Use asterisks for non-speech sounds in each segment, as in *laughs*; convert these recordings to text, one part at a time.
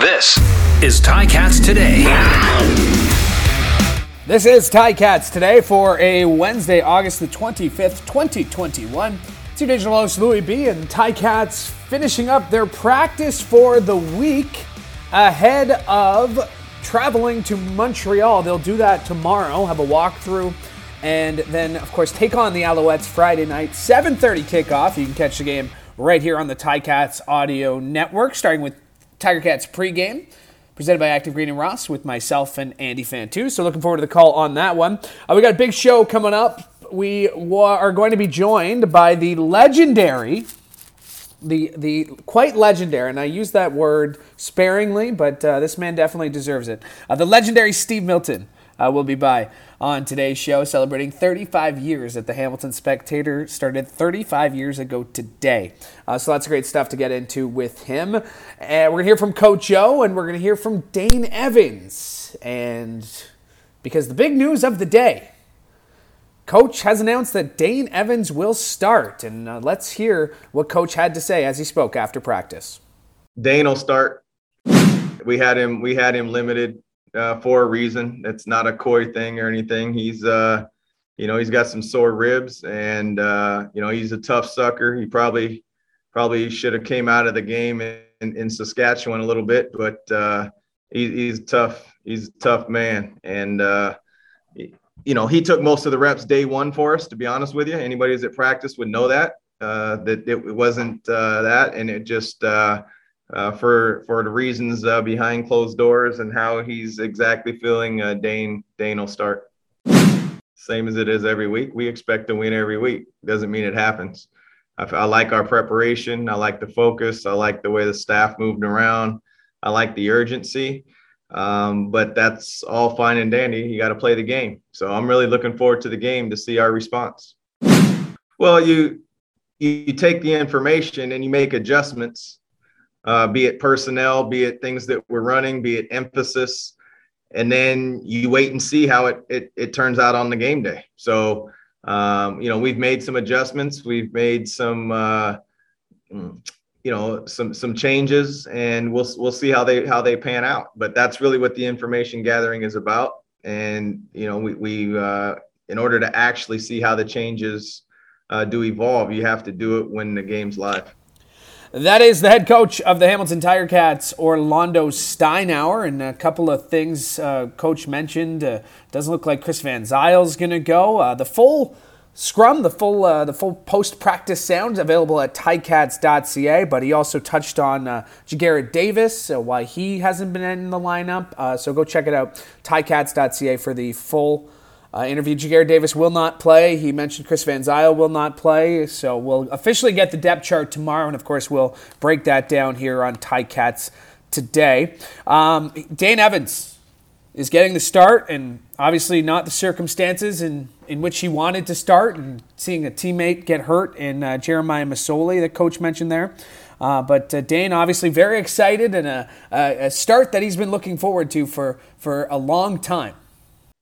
This is Ticats Today. This is Ticats Today for a Wednesday, August the 25th, 2021. It's your digital host, Louis B. And Ticats finishing up their practice for the week ahead of traveling to Montreal. They'll do that tomorrow, have a walkthrough, and then, of course, take on the Alouettes Friday night, 7.30 kickoff. You can catch the game right here on the Ticats audio network, starting with Tiger Cats pregame presented by Active Green and Ross with myself and Andy Fantuz. So looking forward to the call on that one. Uh, we got a big show coming up. We wa- are going to be joined by the legendary, the the quite legendary, and I use that word sparingly, but uh, this man definitely deserves it. Uh, the legendary Steve Milton uh, will be by on today's show, celebrating 35 years at the Hamilton Spectator. Started 35 years ago today. Uh, so lots of great stuff to get into with him. And we're going to hear from Coach Joe, and we're going to hear from Dane Evans. And because the big news of the day, Coach has announced that Dane Evans will start. And uh, let's hear what Coach had to say as he spoke after practice. Dane will start. We had him. We had him limited uh, for a reason. It's not a coy thing or anything. He's, uh, you know, he's got some sore ribs, and uh, you know, he's a tough sucker. He probably, probably should have came out of the game in, in Saskatchewan a little bit, but uh, he, he's tough. He's a tough man, and uh, you know, he took most of the reps day one for us. To be honest with you, anybody who's at practice would know that uh, that it wasn't uh, that, and it just. Uh, uh, for for the reasons uh, behind closed doors and how he's exactly feeling. Uh, Dane Dane will start. Same as it is every week. We expect to win every week. Doesn't mean it happens. I, I like our preparation. I like the focus. I like the way the staff moved around. I like the urgency. Um, but that's all fine and dandy. You got to play the game. So I'm really looking forward to the game to see our response. Well, you you take the information and you make adjustments uh, be it personnel, be it things that we're running, be it emphasis, and then you wait and see how it it, it turns out on the game day. So um, you know we've made some adjustments, we've made some uh, mm, you know some some changes, and we'll we'll see how they how they pan out. But that's really what the information gathering is about, and you know we we uh, in order to actually see how the changes uh, do evolve, you have to do it when the game's live. That is the head coach of the Hamilton Tiger Cats, Orlando Steinauer. And a couple of things uh, coach mentioned. Uh, doesn't look like Chris Van Zyl's going to go. Uh, the full scrum, the full uh, the full post practice sound available at ticats.ca. But he also touched on uh, Ja'Gared Davis, uh, why he hasn't been in the lineup. Uh, so go check it out, ticats.ca for the full uh, interview Ja'Gared Davis will not play. He mentioned Chris Van Zyl will not play. So we'll officially get the depth chart tomorrow, and of course we'll break that down here on Ticats today. Um, Dane Evans is getting the start, and obviously not the circumstances in, in which he wanted to start, and seeing a teammate get hurt in uh, Jeremiah Masoli, the coach mentioned there. Uh, but uh, Dane obviously very excited and a, a start that he's been looking forward to for, for a long time.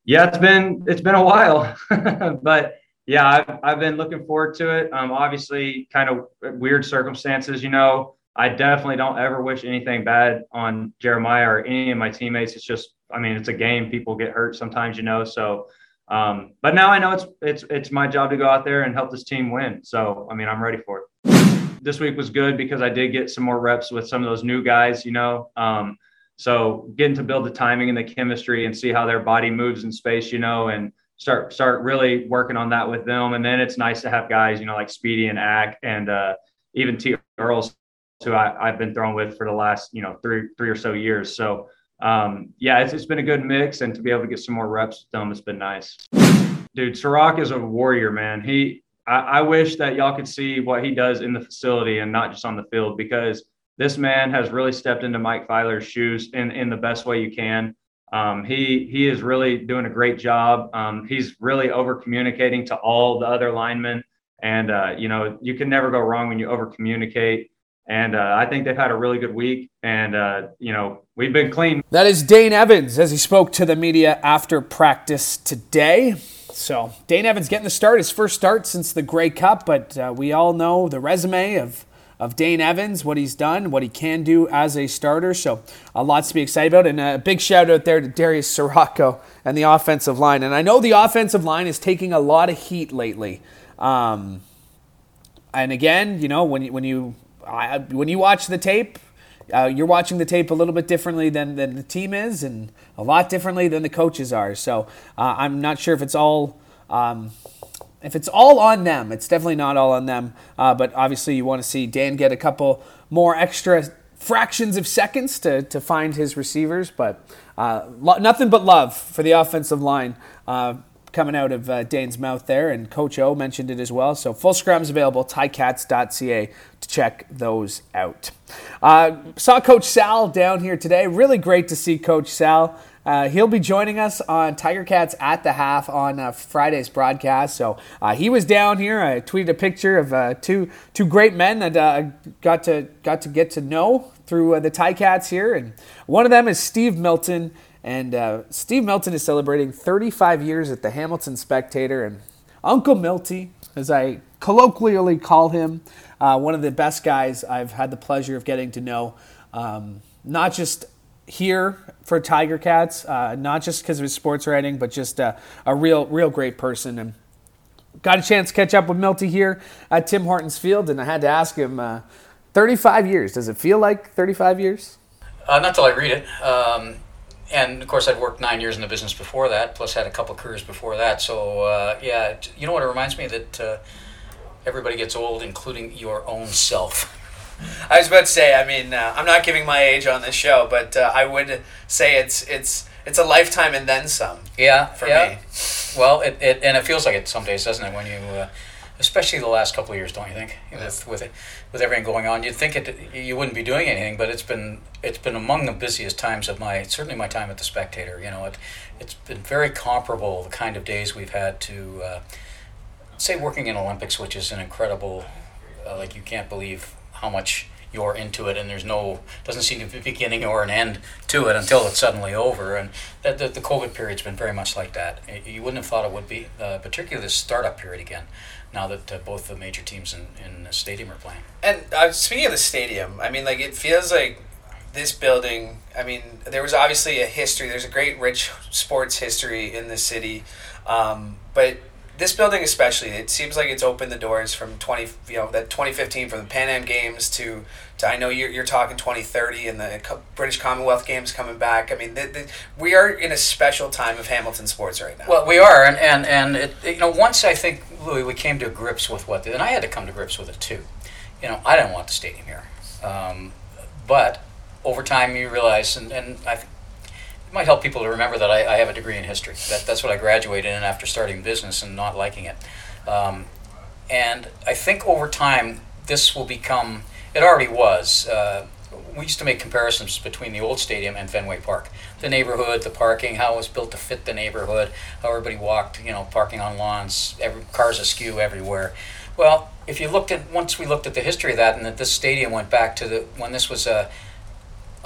Yeah, it's been it's been a while, *laughs* but yeah, I've, I've been looking forward to it. Um, obviously, kind of weird circumstances, you know. I definitely don't ever wish anything bad on Jeremiah or any of my teammates. It's just, I mean, it's a game. People get hurt sometimes, you know. So, um, but now I know it's it's it's my job to go out there and help this team win. So, I mean, I'm ready for it. This week was good because I did get some more reps with some of those new guys, you know. Um, so getting to build the timing and the chemistry and see how their body moves in space, you know, and start start really working on that with them. And then it's nice to have guys, you know, like Speedy and Ack and uh, even T Earls, who I, have been thrown with for the last, you know, three three or so years. So um, yeah, it's, it's been a good mix, and to be able to get some more reps with them, it's been nice. Dude, Sirach is a warrior, man. He I, I wish that y'all could see what he does in the facility and not just on the field because – this man has really stepped into Mike Filer's shoes in, in the best way you can. Um, he he is really doing a great job. Um, he's really over communicating to all the other linemen, and uh, you know you can never go wrong when you over communicate. And uh, I think they've had a really good week, and uh, you know we've been clean. That is Dane Evans as he spoke to the media after practice today. So Dane Evans getting the start, his first start since the Grey Cup, but uh, we all know the resume of of Dane Evans, what he's done, what he can do as a starter. So, a lot to be excited about. And a big shout out there to Darius Ciraco and the offensive line. And I know the offensive line is taking a lot of heat lately. Um, and again, you know, when you, when you I, when you watch the tape, uh, you're watching the tape a little bit differently than, than the team is, and a lot differently than the coaches are. So uh, I'm not sure if it's all um, if it's all on them. It's definitely not all on them. Uh, but obviously, you want to see Dan get a couple more extra fractions of seconds to, to find his receivers. But uh, lo- nothing but love for the offensive line uh, coming out of uh, mouth there, and Coach O mentioned it as well. So full scrums available, ticats.ca to check those out. Uh, saw Coach Sal down here today. Really great to see Coach Sal. Uh, he'll be joining us on Tiger Cats at the half on uh, Friday's broadcast. So uh, he was down here. I tweeted a picture of uh, two two great men that uh, got to got to get to know through uh, the Ticats here, and one of them is Steve Milton. And Steve Milton is celebrating 35 years at the Hamilton Spectator. And Uncle Milty, as I colloquially call him, one of the best guys I've had the pleasure of getting to know. Um, not just here for Tiger Cats, uh, not just because of his sports writing, but just uh, a real, real great person. And got a chance to catch up with Milty here at Tim Hortons Field, and I had to ask him, uh, 35 years. Does it feel like 35 years? Uh, not till I read it. Um, and of course, I'd worked nine years in the business before that, plus had a couple careers before that. So uh, yeah, you know what? It reminds me that uh, everybody gets old, including your own self. *laughs* I was about to say. I mean, uh, I'm not giving my age on this show, but uh, I would say it's it's it's a lifetime and then some Yeah, for yeah. me. Well, it, it and it feels like it some days, doesn't it? When you, uh, especially the last couple of years, don't you think? With with it, with everything going on, you'd think it you wouldn't be doing anything, but it's been it's been among the busiest times of my certainly my time at the Spectator. You know, it it's been very comparable the kind of days we've had to uh, say working in Olympics, which is an incredible, uh, like you can't believe how much you're into it, and there's no doesn't seem to be a beginning or an end to it until it's suddenly over. And that the, the COVID period's been very much like that. You wouldn't have thought it would be, uh, particularly this startup period again. Now that uh, both the major teams in, in the stadium are playing. And uh, speaking of the stadium, I mean, like it feels like this building. I mean, there was obviously a history. There's a great, rich sports history in the city, um, but this building especially, it seems like it's opened the doors from twenty, you know, that 2015 from the Pan Am Games to. To, I know you're, you're talking 2030 and the British Commonwealth Games coming back. I mean, the, the, we are in a special time of Hamilton sports right now. Well, we are, and and and it, you know, once I think Louis, we came to grips with what, and I had to come to grips with it too. You know, I didn't want the stadium here, um, but over time you realize, and and I think it might help people to remember that I, I have a degree in history. That that's what I graduated in after starting business and not liking it, um, and I think over time this will become. It already was. Uh, we used to make comparisons between the old stadium and Fenway Park. The neighborhood, the parking, how it was built to fit the neighborhood, how everybody walked, you know, parking on lawns, every, cars askew everywhere. Well, if you looked at once we looked at the history of that, and that this stadium went back to the when this was a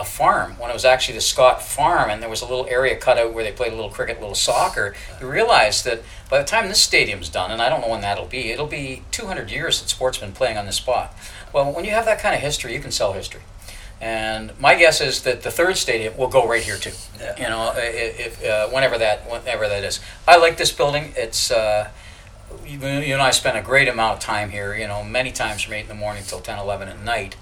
a farm when it was actually the Scott farm and there was a little area cut out where they played a little cricket, a little soccer. You realize that by the time this stadium's done, and I don't know when that'll be, it'll be 200 years that sport's been playing on this spot. Well, when you have that kind of history, you can sell history. And my guess is that the third stadium will go right here too. You know, if uh, whenever that whenever that is. I like this building. It's uh, you, you and I spent a great amount of time here. You know, many times from eight in the morning till 10, 11 at night,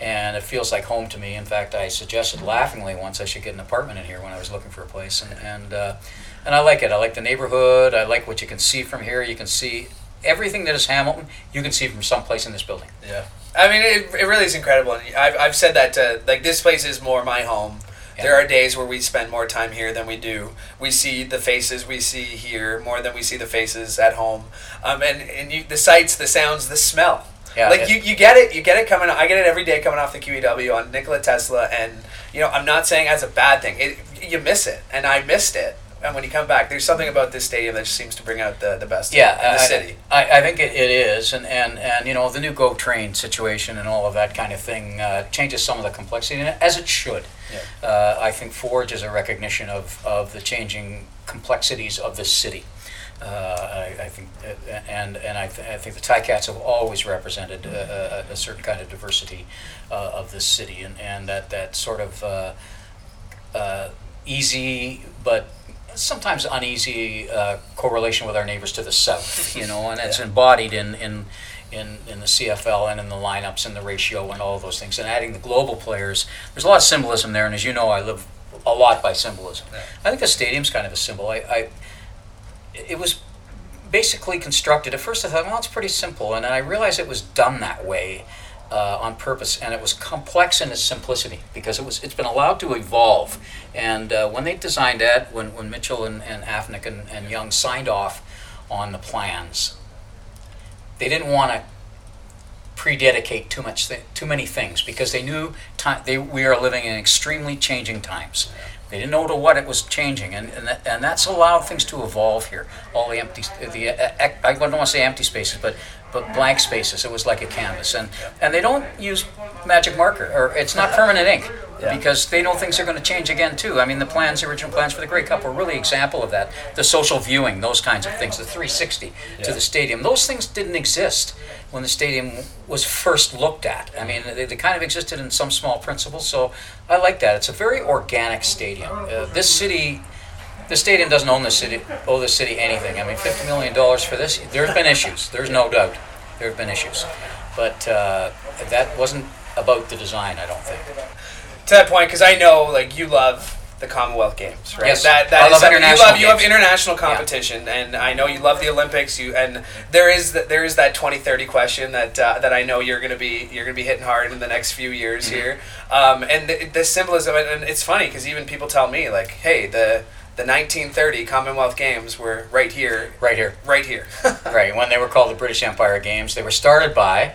and it feels like home to me. In fact, I suggested laughingly once I should get an apartment in here when I was looking for a place, and and uh, and I like it. I like the neighborhood. I like what you can see from here. You can see everything that is Hamilton. You can see from someplace in this building. Yeah, I mean, it, it really is incredible. And I've, I've said that to like this place is more my home. Yeah. There are days where we spend more time here than we do. We see the faces we see here more than we see the faces at home. Um, and and you, the sights, the sounds, the smell. Yeah, like it- you, you get it. You get it coming. I get it every day coming off the QEW on Nikola Tesla, and you know I'm not saying as a bad thing. It, you miss it, and I missed it. And when you come back, there's something about this stadium that just seems to bring out the, the best Yeah, in the I, city. I, I think it, it is, and, and, and you know the new Go Train situation and all of that kind of thing uh, changes some of the complexity, and as it should. Yeah. Uh, I think Forge is a recognition of, of the changing complexities of the city. Uh, I, I think, uh, and and I, th- I think the Ticats have always represented uh, a, a certain kind of diversity uh, of this city, and, and that that sort of uh, uh, easy but sometimes uneasy uh, correlation with our neighbors to the south, *laughs* you know, and it's embodied in, in in in the CFL and in the lineups and the ratio and all of those things. And adding the global players, there's a lot of symbolism there. And as you know, I live a lot by symbolism. I think the stadium's kind of a symbol. I, I it was basically constructed. At first, I thought, well, it's pretty simple, and I realized it was done that way uh, on purpose, and it was complex in its simplicity because it was. It's been allowed to evolve, and uh, when they designed it, when, when Mitchell and, and Afnick and, and Young signed off on the plans, they didn't want to prededicate too much, th- too many things because they knew time. They we are living in extremely changing times. They didn't know to what it was changing, and and, that, and that's allowed things to evolve here. All the empty, the uh, I don't want to say empty spaces, but but blank spaces. It was like a canvas, and and they don't use magic marker, or it's not permanent ink, because they know things are going to change again too. I mean, the plans, the original plans for the Grey Cup were really example of that. The social viewing, those kinds of things, the 360 to the stadium, those things didn't exist when the stadium was first looked at. I mean, they, they kind of existed in some small principles, so I like that. It's a very organic stadium. Uh, this city the stadium doesn't own the city owe the city anything. I mean, fifty million dollars for this. There have been issues. There's no doubt. There have been issues, but uh, that wasn't about the design. I don't think. to that point because I know like you love the Commonwealth Games, right? Yes. That, I that is love international you love. You have international competition, and I know you love the Olympics. You and there is that there is that twenty thirty question that uh, that I know you're gonna be you're gonna be hitting hard in the next few years Mm-hmm. here. Um, and the, the symbolism, and and it's funny because even people tell me like, hey, the the 1930 Commonwealth Games were right here, Right here. right here. *laughs* *laughs* Right. When they were called the British Empire Games, they were started by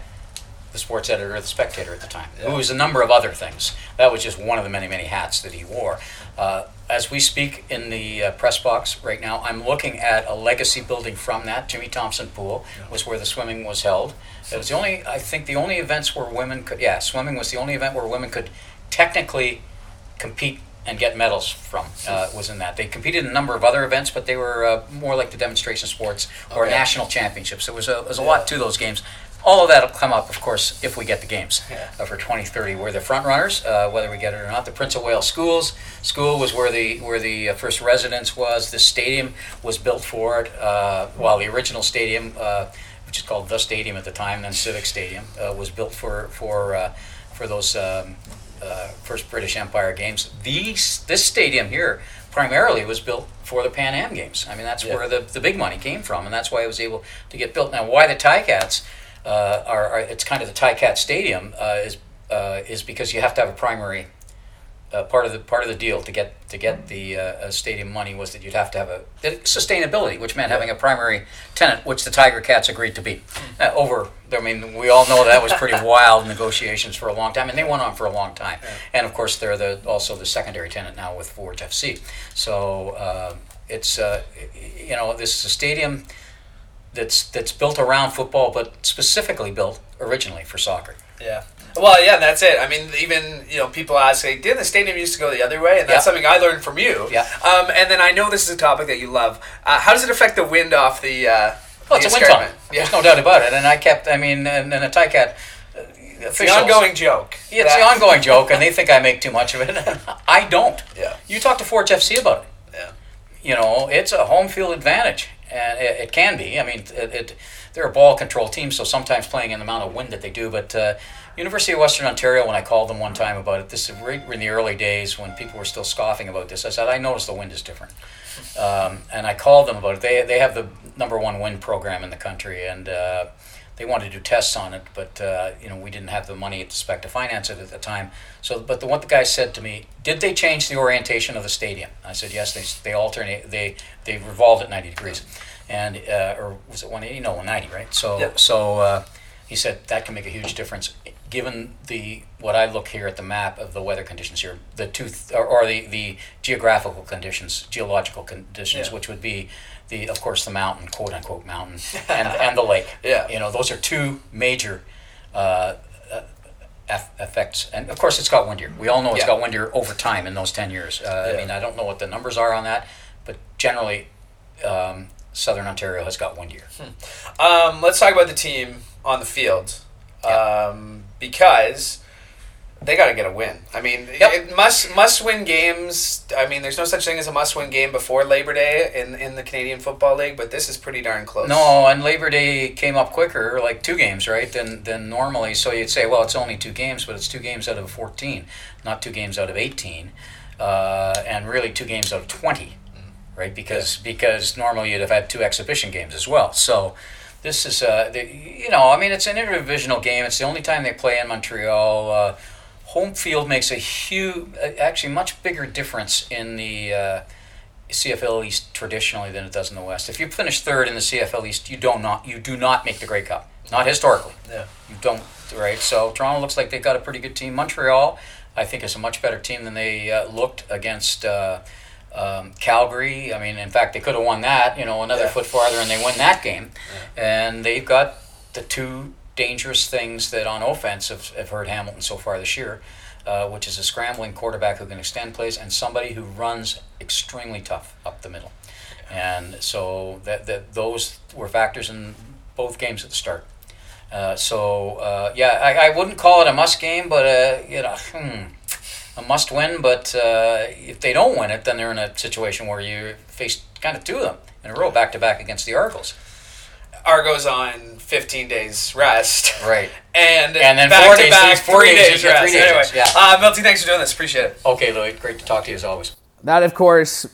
the sports editor of the Spectator at the time, who was a number of other things. That was just one of the many, many hats that he wore. Uh, as we speak in the uh, press box right now, I'm looking at a legacy building from that. Jimmy Thompson Pool was where the swimming was held. It was the only, I think, the only events where women could, yeah, swimming was the only event where women could technically compete and get medals from uh, was in that. They competed in a number of other events, but they were uh, more like the demonstration sports or Okay. national championships. There was a, there was a lot to those games. All of that will come up, of course, if we get the games Yeah. uh, for 2030. We're the front runners, uh, whether we get it or not. The Prince of Wales Schools School was where the where the uh, first residence was. The stadium was built for it. Uh, while the original stadium, uh, which is called the Stadium at the time, then Civic Stadium, uh, was built for for uh, for those um, uh, first British Empire games. These this stadium here primarily was built for the Pan Am games. I mean, that's Yeah. where the, the big money came from, and that's why it was able to get built. Now, why the Ticats uh, are, are it's kind of the Ticat Stadium uh, is uh, is because you have to have a primary. Uh, part of the part of the deal to get to get the uh, uh, stadium money was that you'd have to have a sustainability, which meant having a primary tenant, which the Tiger Cats agreed to be. Uh, over, I mean, we all know that was pretty *laughs* wild negotiations for a long time, and they went on for a long time. And of course, they're the also the secondary tenant now with Forge FC. So uh, it's uh, you know this is a stadium that's that's built around football, but specifically built originally for soccer. Yeah. Well, yeah, that's it. I mean, even you know, people ask, like, didn't the stadium used to go the other way? And that's Yeah. something I learned from you. Yeah. Um, and then I know this is a topic that you love. Uh, how does it affect the wind off the? Uh, Well, it's the a wind tunnel. escarpment? There's no doubt about it. And I kept, I mean, and, and a Ticat. Uh, It's the ongoing joke. Yeah, it's the ongoing joke, and they think I make too much of it. *laughs* I don't. Yeah. You talk to Forge FC about it. Yeah. You know, it's a home field advantage, and it, it can be. I mean, it, it, they're a ball control team, so sometimes playing in the amount of wind that they do. But uh, University of Western Ontario, when I called them one time about it, this is right in the early days when people were still scoffing about this. I said, I noticed the wind is different. Um, and I called them about it. They, they have the number one wind program in the country, and uh, they wanted to do tests on it, but uh, you know we didn't have the money to spec to finance it at the time. So, but the what the guy said to me, did they change the orientation of the stadium? I said yes. They they alternate. They they revolved at ninety degrees, and uh, or was it one eighty? No, one ninety. Right. So Yep. so uh, he said that can make a huge difference given the what I look here at the map of the weather conditions here, the two th- or, or the the geographical conditions, geological conditions, Yeah. which would be the of course the mountain, quote unquote mountain, and *laughs* and the lake. Yeah. you know those are two major. Uh, uh, effects and of course it's got windier we all know it's Yeah. got windier over time in those 10 years uh, Yeah. i mean i don't know what the numbers are on that but generally um, Southern Ontario has got one year. Um, let's talk about the team on the field um, because they got to get a win. I mean, Yep. it must must win games. I mean, there's no such thing as a must win game before Labor Day in in the Canadian Football League, but this is pretty darn close. No, and Labor Day came up quicker, like two games, right, than than normally. So you'd say, well, it's only two games, but it's two games out of 14, not two games out of 18, uh, and really two games out of 20, right? Because because normally you'd have had two exhibition games as well. So this is, uh, the, you know, I mean, it's an interdivisional game. It's the only time they play in Montreal. Uh, home field makes a huge, actually, much bigger difference in the. Uh, CFL East traditionally than it does in the West. If you finish third in the CFL East, you don't not you do not make the Grey Cup. Not historically. Yeah. You don't right. So Toronto looks like they've got a pretty good team. Montreal, I think, is a much better team than they uh, looked against uh, um, Calgary. I mean, in fact, they could have won that. You know, another Yeah. foot farther, and they win that game. And they've got the two dangerous things that on offense have, have hurt Hamilton so far this year, uh, which is a scrambling quarterback who can extend plays and somebody who runs extremely tough up the middle. And so that, that those were factors in both games at the start. Uh, so uh, yeah, I, I wouldn't call it a must game, but uh, you know, hmm, a must win. But uh, if they don't win it, then they're in a situation where you face kind of two of them in a row, back to back against the Argos. Argos on 15 days rest. Right. *laughs* And, And then back four to days, back, four three days, days yeah, rest. three days anyway, rest, yeah. uh, Milty, thanks for doing this. Appreciate it. Okay, Louis, great to talk to you as always. That, of course,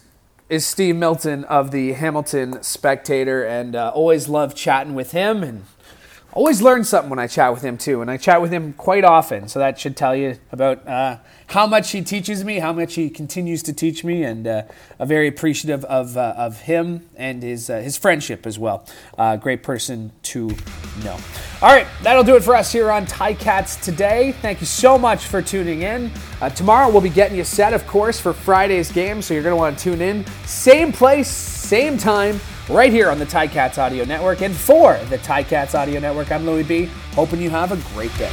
is Steve Milton of the Hamilton Spectator, and uh, always love chatting with him, and always learn something when I chat with him too. And I chat with him quite often, so that should tell you about uh, how much he teaches me, how much he continues to teach me, and uh, I'm very appreciative of uh, of him and his uh, his friendship as well. Uh, great person to know. All right, that'll do it for us here on Ticats today. Thank you so much for tuning in. Uh, tomorrow we'll be getting you set, of course, for Friday's game, so you're going to want to tune in. Same place, same time, right here on the Ticats Audio Network. And for the Ticats Audio Network, I'm Louis B. Hoping you have a great day.